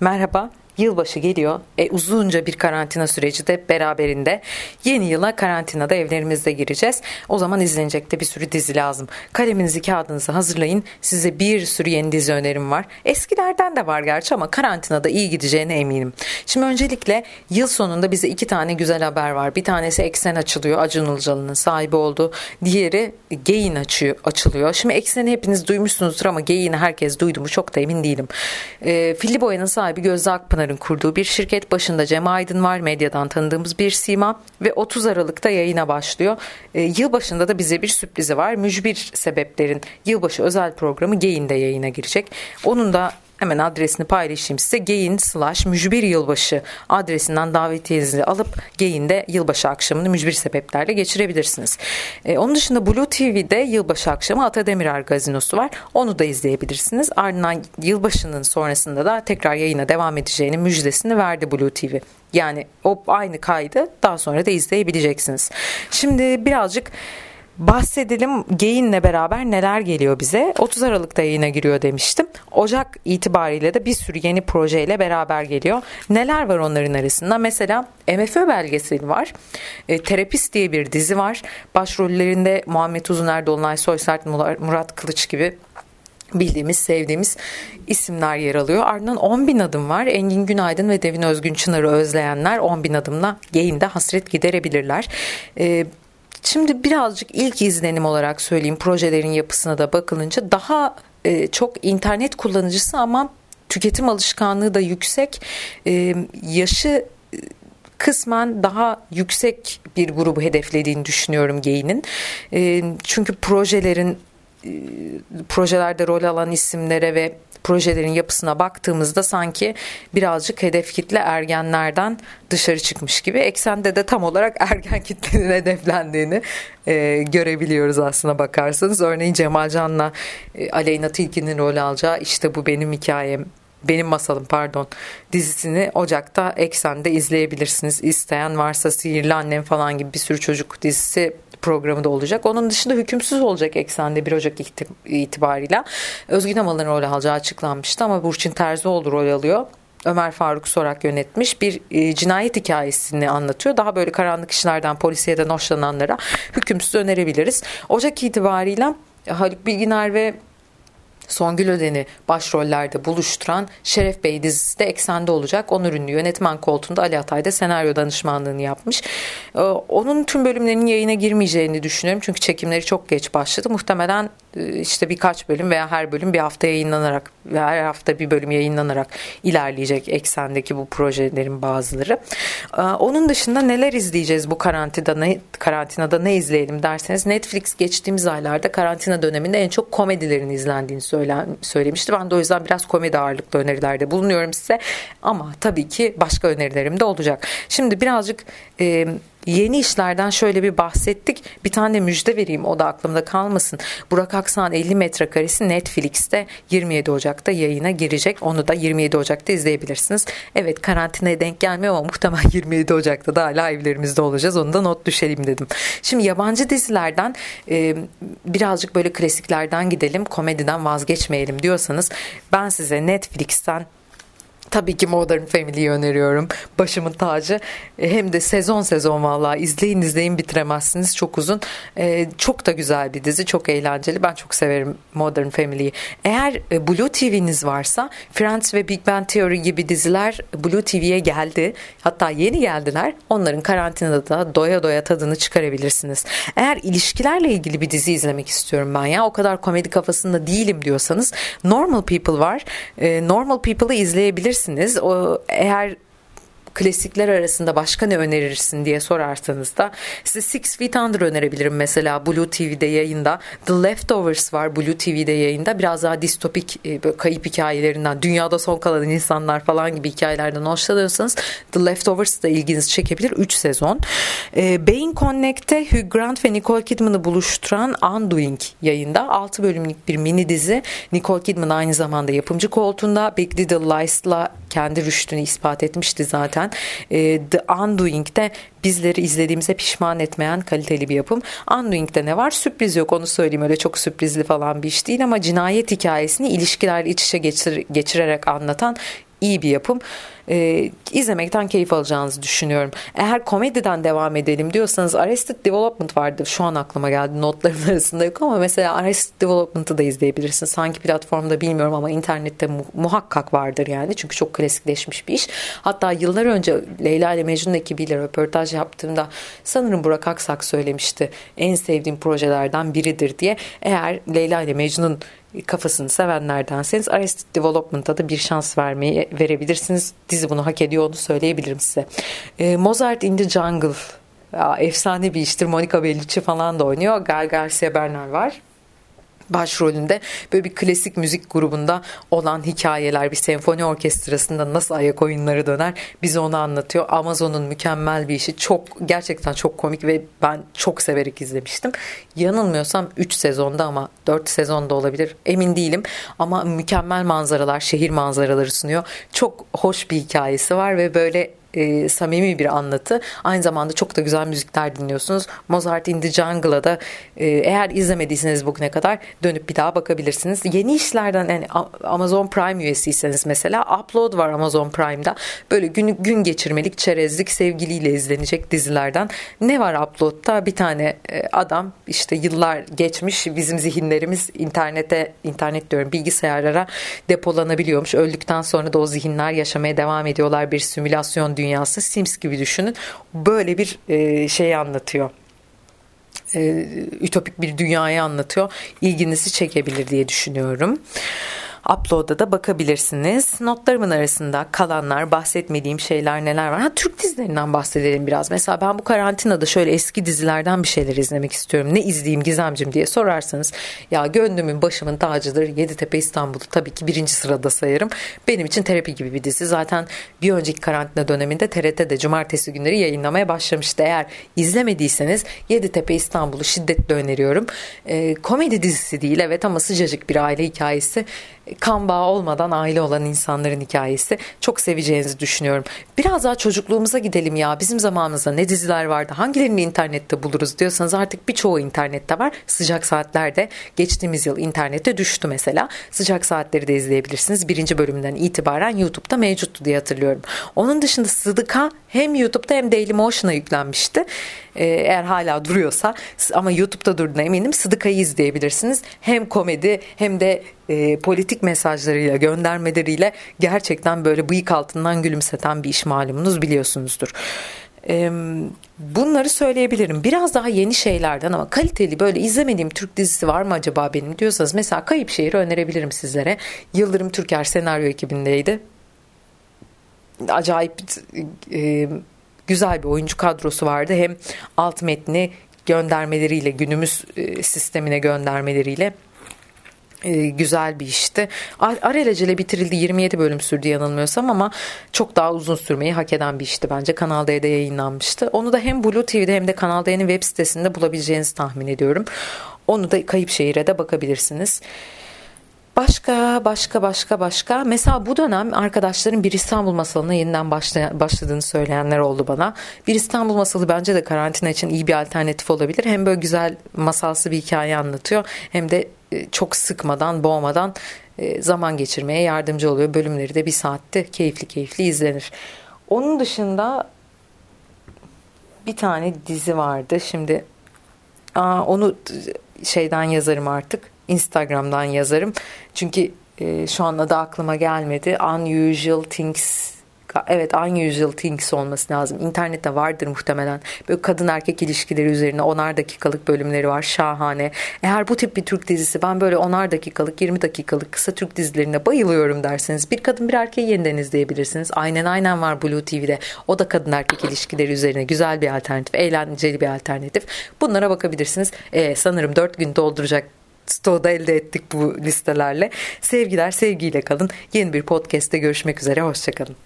Merhaba, Yılbaşı geliyor. E, uzunca bir karantina süreci de beraberinde. Yeni yıla karantinada evlerimizde gireceğiz. O zaman izlenecek de bir sürü dizi lazım. Kaleminizi kağıdınızı hazırlayın. Size bir sürü yeni dizi önerim var. Eskilerden de var gerçi ama karantinada iyi gideceğine eminim. Şimdi öncelikle yıl sonunda bize iki tane güzel haber var. Bir tanesi Eksen açılıyor. Acun Ilıcalı'nın sahibi oldu. Diğeri Geyin açıyor, açılıyor. Şimdi Eksen'i hepiniz duymuşsunuzdur ama Geyin'i herkes duydu mu çok da emin değilim. E, Filli Boya'nın sahibi Gözde Akpınar Yılmaz'ın kurduğu bir şirket başında Cem Aydın var. Medyadan tanıdığımız bir sima ve 30 Aralık'ta yayına başlıyor. E, yılbaşında da bize bir sürprizi var. Mücbir sebeplerin yılbaşı özel programı Geyin'de yayına girecek. Onun da Hemen adresini paylaşayım size. Geyin slash mücbir yılbaşı adresinden davetiyenizi alıp Geyin'de yılbaşı akşamını mücbir sebeplerle geçirebilirsiniz. Ee, onun dışında Blue TV'de yılbaşı akşamı Ata Demirer gazinosu var. Onu da izleyebilirsiniz. Ardından yılbaşının sonrasında da tekrar yayına devam edeceğinin müjdesini verdi Blue TV. Yani o aynı kaydı daha sonra da izleyebileceksiniz. Şimdi birazcık bahsedelim Geyin'le beraber neler geliyor bize. 30 Aralık'ta yayına giriyor demiştim. Ocak itibariyle de bir sürü yeni projeyle beraber geliyor. Neler var onların arasında? Mesela MFÖ belgeseli var. E, Terapist diye bir dizi var. Başrollerinde Muhammed Uzuner, Dolunay Soysert, Murat Kılıç gibi bildiğimiz, sevdiğimiz isimler yer alıyor. Ardından 10 bin adım var. Engin Günaydın ve Devin Özgün Çınar'ı özleyenler 10 bin adımla Geyin'de hasret giderebilirler. Ee, Şimdi birazcık ilk izlenim olarak söyleyeyim projelerin yapısına da bakılınca daha e, çok internet kullanıcısı ama tüketim alışkanlığı da yüksek. E, yaşı e, kısmen daha yüksek bir grubu hedeflediğini düşünüyorum Gey'nin. E, çünkü projelerin e, projelerde rol alan isimlere ve projelerin yapısına baktığımızda sanki birazcık hedef kitle ergenlerden dışarı çıkmış gibi. Eksende de tam olarak ergen kitlenin hedeflendiğini e, görebiliyoruz aslına bakarsanız. Örneğin Cemal Can'la e, Aleyna Tilki'nin rol alacağı işte bu benim hikayem benim Masalım pardon dizisini Ocak'ta Eksen'de izleyebilirsiniz. İsteyen varsa Sihirli Annem falan gibi bir sürü çocuk dizisi programı da olacak. Onun dışında hükümsüz olacak Eksen'de 1 Ocak itibarıyla. Özgün Amal'ın rol alacağı açıklanmıştı ama Burçin Terzioğlu rol alıyor. Ömer Faruk Sorak yönetmiş bir e, cinayet hikayesini anlatıyor. Daha böyle karanlık işlerden polisiyeden hoşlananlara hükümsüz önerebiliriz. Ocak itibariyle Haluk Bilginer ve Songül Öden'i başrollerde buluşturan Şeref Bey dizisi de eksende olacak. Onur ünlü yönetmen koltuğunda Ali Atay da senaryo danışmanlığını yapmış. Ee, onun tüm bölümlerinin yayına girmeyeceğini düşünüyorum. Çünkü çekimleri çok geç başladı. Muhtemelen işte birkaç bölüm veya her bölüm bir hafta yayınlanarak veya her hafta bir bölüm yayınlanarak ilerleyecek eksendeki bu projelerin bazıları. Ee, onun dışında neler izleyeceğiz bu karantinada ne, karantinada ne izleyelim derseniz Netflix geçtiğimiz aylarda karantina döneminde en çok komedilerin izlendiğini söylemişti. Ben de o yüzden biraz komedi ağırlıklı önerilerde bulunuyorum size. Ama tabii ki başka önerilerim de olacak. Şimdi birazcık Yeni işlerden şöyle bir bahsettik. Bir tane de müjde vereyim o da aklımda kalmasın. Burak Aksan 50 metrekaresi Netflix'te 27 Ocak'ta yayına girecek. Onu da 27 Ocak'ta izleyebilirsiniz. Evet karantinaya denk gelmiyor ama muhtemelen 27 Ocak'ta da hala evlerimizde olacağız. Onu da not düşelim dedim. Şimdi yabancı dizilerden e, birazcık böyle klasiklerden gidelim. Komediden vazgeçmeyelim diyorsanız ben size Netflix'ten Tabii ki Modern Family'yi öneriyorum. Başımın tacı. E, hem de sezon sezon vallahi izleyin izleyin bitiremezsiniz. Çok uzun. Ee, çok da güzel bir dizi. Çok eğlenceli. Ben çok severim Modern Family'yi. Eğer e, Blue TV'niz varsa Friends ve Big Bang Theory gibi diziler Blue TV'ye geldi. Hatta yeni geldiler. Onların karantinada da doya doya tadını çıkarabilirsiniz. Eğer ilişkilerle ilgili bir dizi izlemek istiyorum ben ya. O kadar komedi kafasında değilim diyorsanız Normal People var. Normal People'ı izleyebilirsiniz önerebilirsiniz. O eğer klasikler arasında başka ne önerirsin diye sorarsanız da size Six Feet Under önerebilirim mesela Blue TV'de yayında. The Leftovers var Blue TV'de yayında. Biraz daha distopik e, kayıp hikayelerinden, dünyada son kalan insanlar falan gibi hikayelerden hoşlanıyorsanız The Leftovers da ilginizi çekebilir. 3 sezon. E, Beyin Connect'te Hugh Grant ve Nicole Kidman'ı buluşturan Undoing yayında. 6 bölümlük bir mini dizi. Nicole Kidman aynı zamanda yapımcı koltuğunda. Big Little Lies'la kendi rüştünü ispat etmişti zaten. E, The Undoing'de bizleri izlediğimize pişman etmeyen kaliteli bir yapım. Undoing'de ne var? Sürpriz yok onu söyleyeyim öyle çok sürprizli falan bir iş değil ama cinayet hikayesini ilişkilerle iç içe geçir, geçirerek anlatan iyi bir yapım. Ee, izlemekten keyif alacağınızı düşünüyorum. Eğer komediden devam edelim diyorsanız Arrested Development vardı. Şu an aklıma geldi. Notlarım arasında yok ama mesela Arrested Development'ı da izleyebilirsiniz. Sanki platformda bilmiyorum ama internette mu- muhakkak vardır yani. Çünkü çok klasikleşmiş bir iş. Hatta yıllar önce Leyla ile Mecnun ekibiyle röportaj yaptığımda sanırım Burak Aksak söylemişti. En sevdiğim projelerden biridir diye. Eğer Leyla ile Mecnun kafasını sevenlerdenseniz Arrested Development'a da bir şans vermeyi verebilirsiniz. Dizi bunu hak ediyor onu söyleyebilirim size. E, Mozart in the Jungle ya, efsane bir iştir. Monica Bellucci falan da oynuyor. Gal Garcia Bernal var başrolünde böyle bir klasik müzik grubunda olan hikayeler bir senfoni orkestrasında nasıl ayak oyunları döner bize onu anlatıyor. Amazon'un mükemmel bir işi çok gerçekten çok komik ve ben çok severek izlemiştim. Yanılmıyorsam 3 sezonda ama 4 sezonda olabilir emin değilim ama mükemmel manzaralar şehir manzaraları sunuyor. Çok hoş bir hikayesi var ve böyle e, samimi bir anlatı. Aynı zamanda çok da güzel müzikler dinliyorsunuz. Mozart in the Jungle'a da e, eğer izlemediyseniz bugüne kadar dönüp bir daha bakabilirsiniz. Yeni işlerden yani Amazon Prime üyesiyseniz mesela Upload var Amazon Prime'da. Böyle gün, gün geçirmelik çerezlik sevgiliyle izlenecek dizilerden. Ne var Upload'da? Bir tane e, adam işte yıllar geçmiş bizim zihinlerimiz internete internet diyorum bilgisayarlara depolanabiliyormuş. Öldükten sonra da o zihinler yaşamaya devam ediyorlar bir simülasyon dünyası Sims gibi düşünün. Böyle bir e, şey anlatıyor e, ütopik bir dünyayı anlatıyor. İlginizi çekebilir diye düşünüyorum. Upload'a da bakabilirsiniz. Notlarımın arasında kalanlar, bahsetmediğim şeyler neler var? Ha, Türk dizilerinden bahsedelim biraz. Mesela ben bu karantinada şöyle eski dizilerden bir şeyler izlemek istiyorum. Ne izleyeyim Gizemcim diye sorarsanız ya gönlümün başımın tacıdır. Yeditepe İstanbul'u tabii ki birinci sırada sayarım. Benim için terapi gibi bir dizi. Zaten bir önceki karantina döneminde TRT'de cumartesi günleri yayınlamaya başlamıştı. Eğer izlemediyseniz Yeditepe İstanbul'u şiddetle öneriyorum. E, komedi dizisi değil evet ama sıcacık bir aile hikayesi kan bağı olmadan aile olan insanların hikayesi. Çok seveceğinizi düşünüyorum. Biraz daha çocukluğumuza gidelim ya. Bizim zamanımızda ne diziler vardı? Hangilerini internette buluruz diyorsanız artık birçoğu internette var. Sıcak saatlerde geçtiğimiz yıl internete düştü mesela. Sıcak saatleri de izleyebilirsiniz. Birinci bölümünden itibaren YouTube'da mevcuttu diye hatırlıyorum. Onun dışında Sıdıka hem YouTube'da hem Dailymotion'a yüklenmişti. Ee, eğer hala duruyorsa ama YouTube'da durduğuna eminim Sıdıka'yı izleyebilirsiniz. Hem komedi hem de e, politik mesajlarıyla göndermeleriyle gerçekten böyle bıyık altından gülümseten bir iş malumunuz biliyorsunuzdur. E, bunları söyleyebilirim. Biraz daha yeni şeylerden ama kaliteli böyle izlemediğim Türk dizisi var mı acaba benim diyorsanız mesela Kayıp Şehir'i önerebilirim sizlere. Yıldırım Türker senaryo ekibindeydi. Acayip e, güzel bir oyuncu kadrosu vardı. Hem alt metni göndermeleriyle günümüz e, sistemine göndermeleriyle e, güzel bir işti. Alelacele bitirildi 27 bölüm sürdü yanılmıyorsam ama çok daha uzun sürmeyi hak eden bir işti bence. Kanal D'de yayınlanmıştı. Onu da hem Blue TV'de hem de Kanal D'nin web sitesinde bulabileceğinizi tahmin ediyorum. Onu da Kayıp Şehir'e de bakabilirsiniz. Başka, başka, başka, başka. Mesela bu dönem arkadaşların bir İstanbul masalına yeniden başladığını söyleyenler oldu bana. Bir İstanbul masalı bence de karantina için iyi bir alternatif olabilir. Hem böyle güzel masalsı bir hikaye anlatıyor hem de e, çok sıkmadan, boğmadan e, zaman geçirmeye yardımcı oluyor. Bölümleri de bir saatte keyifli keyifli izlenir. Onun dışında bir tane dizi vardı. Şimdi aa, onu şeyden yazarım artık. Instagram'dan yazarım. Çünkü e, şu anda da aklıma gelmedi. Unusual Things evet unusual things olması lazım. İnternette vardır muhtemelen. Böyle kadın erkek ilişkileri üzerine onar dakikalık bölümleri var. Şahane. Eğer bu tip bir Türk dizisi ben böyle onar dakikalık 20 dakikalık kısa Türk dizilerine bayılıyorum derseniz bir kadın bir erkeği yeniden izleyebilirsiniz. Aynen aynen var Blue TV'de. O da kadın erkek ilişkileri üzerine güzel bir alternatif. Eğlenceli bir alternatif. Bunlara bakabilirsiniz. Ee, sanırım 4 gün dolduracak Stoğda elde ettik bu listelerle. Sevgiler sevgiyle kalın. Yeni bir podcast'te görüşmek üzere. Hoşçakalın.